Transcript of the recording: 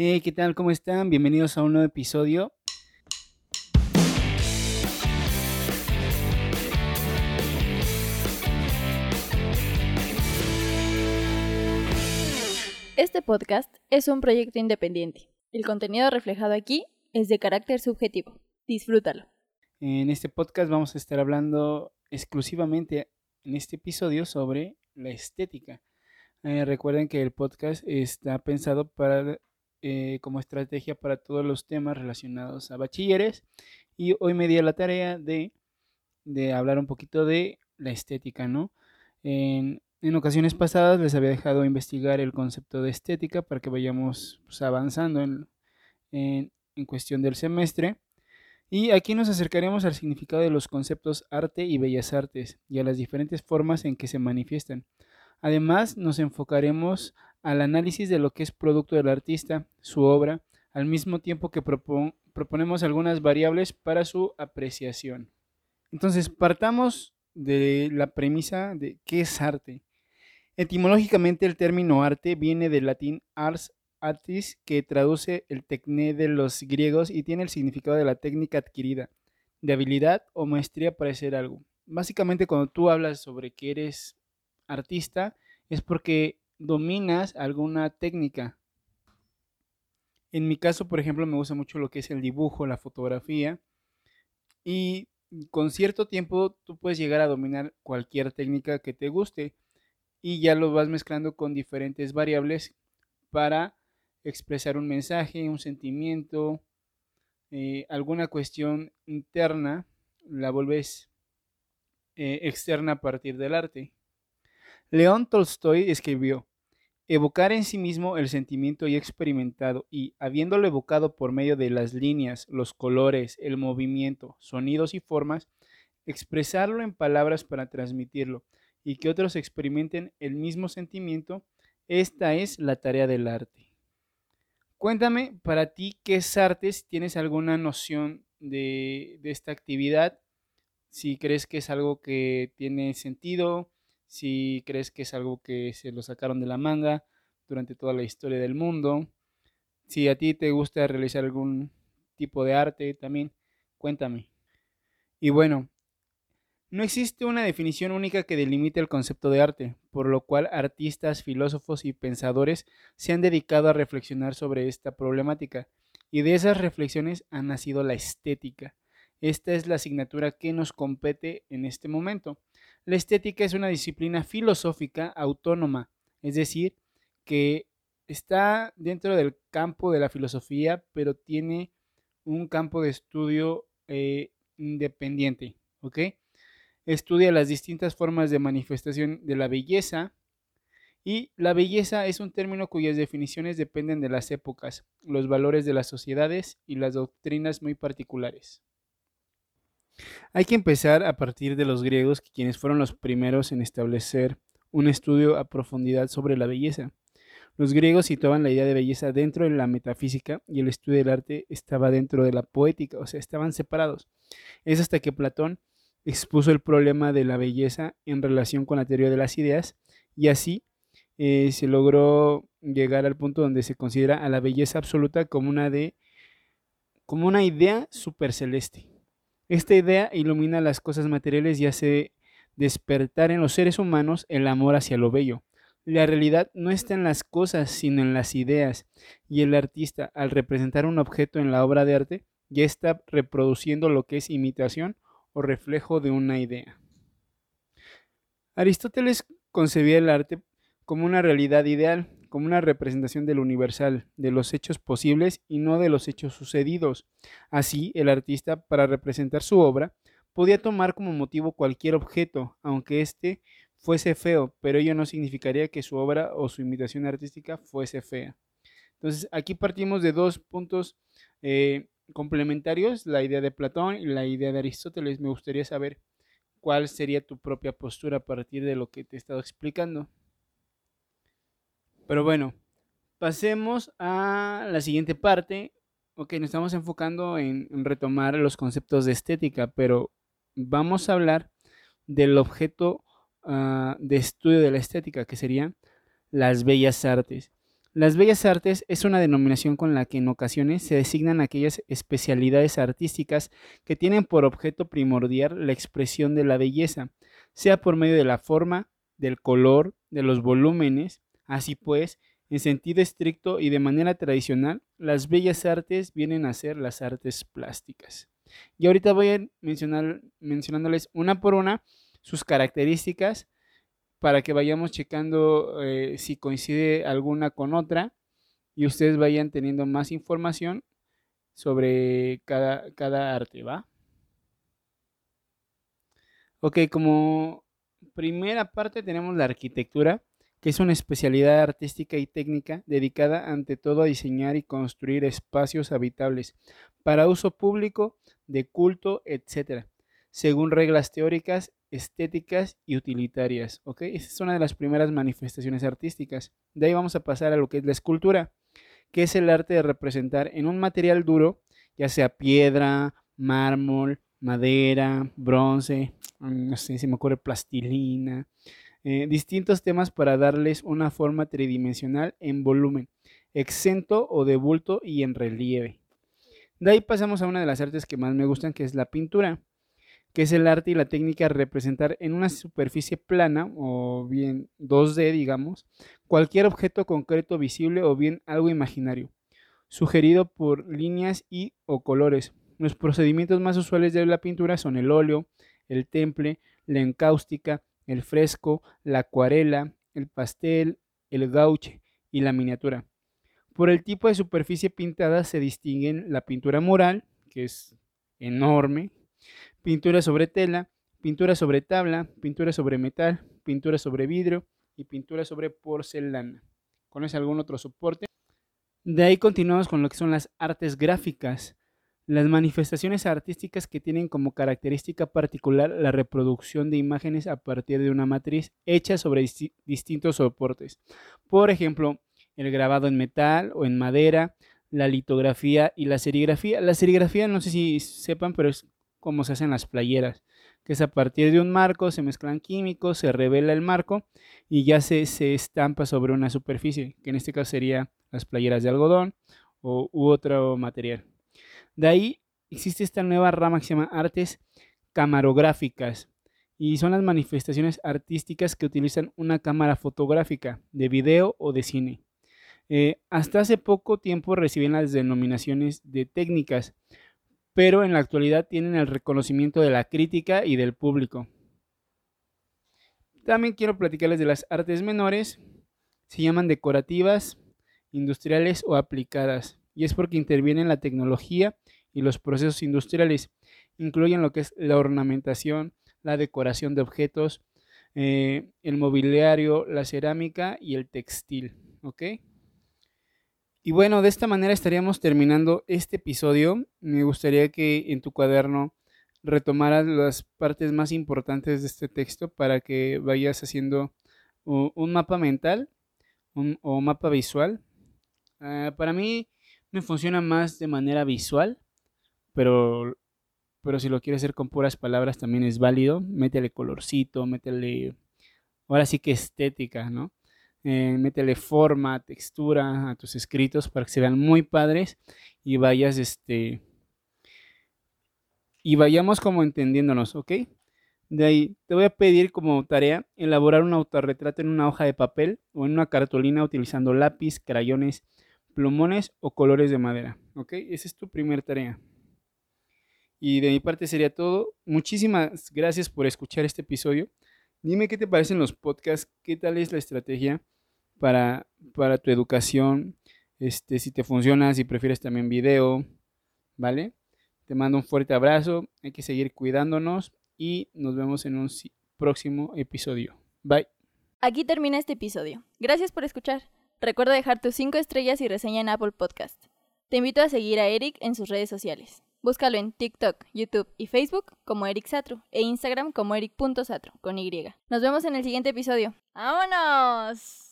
Hey, ¿qué tal? ¿Cómo están? Bienvenidos a un nuevo episodio. Este podcast es un proyecto independiente. El contenido reflejado aquí es de carácter subjetivo. Disfrútalo. En este podcast vamos a estar hablando exclusivamente en este episodio sobre la estética. Eh, recuerden que el podcast está pensado para, eh, como estrategia para todos los temas relacionados a bachilleres y hoy me di la tarea de, de hablar un poquito de la estética, ¿no? En, en, ocasiones pasadas les había dejado investigar el concepto de estética para que vayamos pues, avanzando en, en, en cuestión del semestre. Y aquí nos acercaremos al significado de los conceptos arte y bellas artes y a las diferentes formas en que se manifiestan. Además, nos enfocaremos al análisis de lo que es producto del artista, su obra, al mismo tiempo que proponemos algunas variables para su apreciación. Entonces, partamos de la premisa de qué es arte. Etimológicamente, el término arte viene del latín ars artis, que traduce el tecné de los griegos y tiene el significado de la técnica adquirida, de habilidad o maestría para hacer algo. Básicamente, cuando tú hablas sobre que eres artista, es porque dominas alguna técnica. En mi caso, por ejemplo, me gusta mucho lo que es el dibujo, la fotografía. Y con cierto tiempo tú puedes llegar a dominar cualquier técnica que te guste. Y ya lo vas mezclando con diferentes variables para expresar un mensaje, un sentimiento, eh, alguna cuestión interna, la vuelves eh, externa a partir del arte. León Tolstoy escribió, evocar en sí mismo el sentimiento ya experimentado y, habiéndolo evocado por medio de las líneas, los colores, el movimiento, sonidos y formas, expresarlo en palabras para transmitirlo y que otros experimenten el mismo sentimiento, esta es la tarea del arte. Cuéntame, para ti, ¿qué es arte? Si tienes alguna noción de, de, esta actividad, si crees que es algo que tiene sentido, si crees que es algo que se lo sacaron de la manga durante toda la historia del mundo, si a ti te gusta realizar algún tipo de arte también, cuéntame. Y bueno, no existe una definición única que delimite el concepto de arte, por lo cual artistas, filósofos y pensadores se han dedicado a reflexionar sobre esta problemática, y de esas reflexiones ha nacido la estética. Esta es la asignatura que nos compete en este momento. La estética es una disciplina filosófica autónoma, es decir, que está dentro del campo de la filosofía, pero tiene un campo de estudio eh, independiente, estudia las distintas formas de manifestación de la belleza y la belleza es un término cuyas definiciones dependen de las épocas, los valores de las sociedades y las doctrinas muy particulares. Hay que empezar a partir de los griegos, quienes fueron los primeros en establecer un estudio a profundidad sobre la belleza. Los griegos situaban la idea de belleza dentro de la metafísica y el estudio del arte estaba dentro de la poética, o sea, estaban separados. Es hasta que Platón expuso el problema de la belleza en relación con la teoría de las ideas y así eh, se logró llegar al punto donde se considera a la belleza absoluta como una, de, como una idea superceleste. Esta idea ilumina las cosas materiales y hace despertar en los seres humanos el amor hacia lo bello. La realidad no está en las cosas, sino en las ideas, y el artista, al representar un objeto en la obra de arte, ya está reproduciendo lo que es imitación o reflejo de una idea. Aristóteles concebía el arte como una realidad ideal, como una representación del universal, de los hechos posibles y no de los hechos sucedidos. Así, el artista, para representar su obra, podía tomar como motivo cualquier objeto, aunque éste fuese feo, pero ello no significaría que su obra o su imitación artística fuese fea. Entonces, aquí partimos de dos puntos eh, complementarios, la idea de Platón y la idea de Aristóteles. Me gustaría saber cuál sería tu propia postura a partir de lo que te he estado explicando. Pero bueno, pasemos a la siguiente parte. Ok, nos estamos enfocando en, retomar los conceptos de estética, pero vamos a hablar del objeto uh, de estudio de la estética, que serían las bellas artes. Las bellas artes es una denominación con la que en ocasiones se designan aquellas especialidades artísticas que tienen por objeto primordial la expresión de la belleza, sea por medio de la forma, del color, de los volúmenes. Así pues, en sentido estricto y de manera tradicional, las bellas artes vienen a ser las artes plásticas. Y ahorita voy a mencionar, mencionándoles una por una sus características para que vayamos checando eh, si coincide alguna con otra y ustedes vayan teniendo más información sobre cada, cada arte, ¿va? Ok, como primera parte tenemos la arquitectura, que es una especialidad artística y técnica dedicada ante todo a diseñar y construir espacios habitables para uso público, de culto, etc., según reglas teóricas estéticas y utilitarias. ¿ok? Es una de las primeras manifestaciones artísticas. De ahí vamos a pasar a lo que es la escultura, que es el arte de representar en un material duro, ya sea piedra, mármol, madera, bronce, mm, no sé si me ocurre plastilina, eh, distintos temas para darles una forma tridimensional en volumen, exento o de bulto y en relieve. De ahí pasamos a una de las artes que más me gustan, que es la pintura que es el arte y la técnica de representar en una superficie plana o bien 2D, digamos, cualquier objeto concreto visible o bien algo imaginario, sugerido por líneas y o colores. Los procedimientos más usuales de la pintura son el óleo, el temple, la encáustica, el fresco, la acuarela, el pastel, el gouache y la miniatura. Por el tipo de superficie pintada se distinguen la pintura mural, que es enorme, pintura sobre tela, pintura sobre tabla, pintura sobre metal, pintura sobre vidrio y pintura sobre porcelana. ¿Conoce algún otro soporte? De ahí continuamos con lo que son las artes gráficas, las manifestaciones artísticas que tienen como característica particular la reproducción de imágenes a partir de una matriz hecha sobre distintos soportes. Por ejemplo, el grabado en metal o en madera, la litografía y la serigrafía. La serigrafía, no sé si sepan, pero es como se hacen las playeras, que es a partir de un marco, se mezclan químicos, se revela el marco y ya se, se estampa sobre una superficie, que en este caso sería las playeras de algodón o, u otro material. De ahí existe esta nueva rama que se llama artes camarográficas y son las manifestaciones artísticas que utilizan una cámara fotográfica de video o de cine. Eh, hasta hace poco tiempo recibían las denominaciones de técnicas, pero en la actualidad tienen el reconocimiento de la crítica y del público. También quiero platicarles de las artes menores. Se llaman decorativas, industriales o aplicadas. Y es porque intervienen la tecnología y los procesos industriales. Incluyen lo que es la ornamentación, la decoración de objetos, eh, el mobiliario, la cerámica y el textil. ¿Ok? Y bueno, de esta manera estaríamos terminando este episodio. Me gustaría que en tu cuaderno retomaras las partes más importantes de este texto para que vayas haciendo un mapa mental o mapa visual. Ah, para mí me funciona más de manera visual, pero, pero si lo quieres hacer con puras palabras también es válido. Métele colorcito, métele, ahora sí que estética, ¿no? eh, métele forma, textura a tus escritos para que se vean muy padres y vayas, este, y vayamos como entendiéndonos, ¿ok? De ahí te voy a pedir como tarea elaborar un autorretrato en una hoja de papel o en una cartulina utilizando lápiz, crayones, plumones o colores de madera, ¿ok? Esa es tu primera tarea. Y de mi parte sería todo. Muchísimas gracias por escuchar este episodio. Dime qué te parecen los podcasts, qué tal es la estrategia para, para tu educación, este, si te funciona, si prefieres también video, ¿vale? Te mando un fuerte abrazo, hay que seguir cuidándonos y nos vemos en un próximo episodio. Bye. Aquí termina este episodio. Gracias por escuchar. Recuerda dejar tus 5 estrellas y reseña en Apple Podcast. Te invito a seguir a Eric en sus redes sociales. Búscalo en TikTok, YouTube y Facebook como Eric Satru e Instagram como eric.satru con Y. Nos vemos en el siguiente episodio. ¡Vámonos!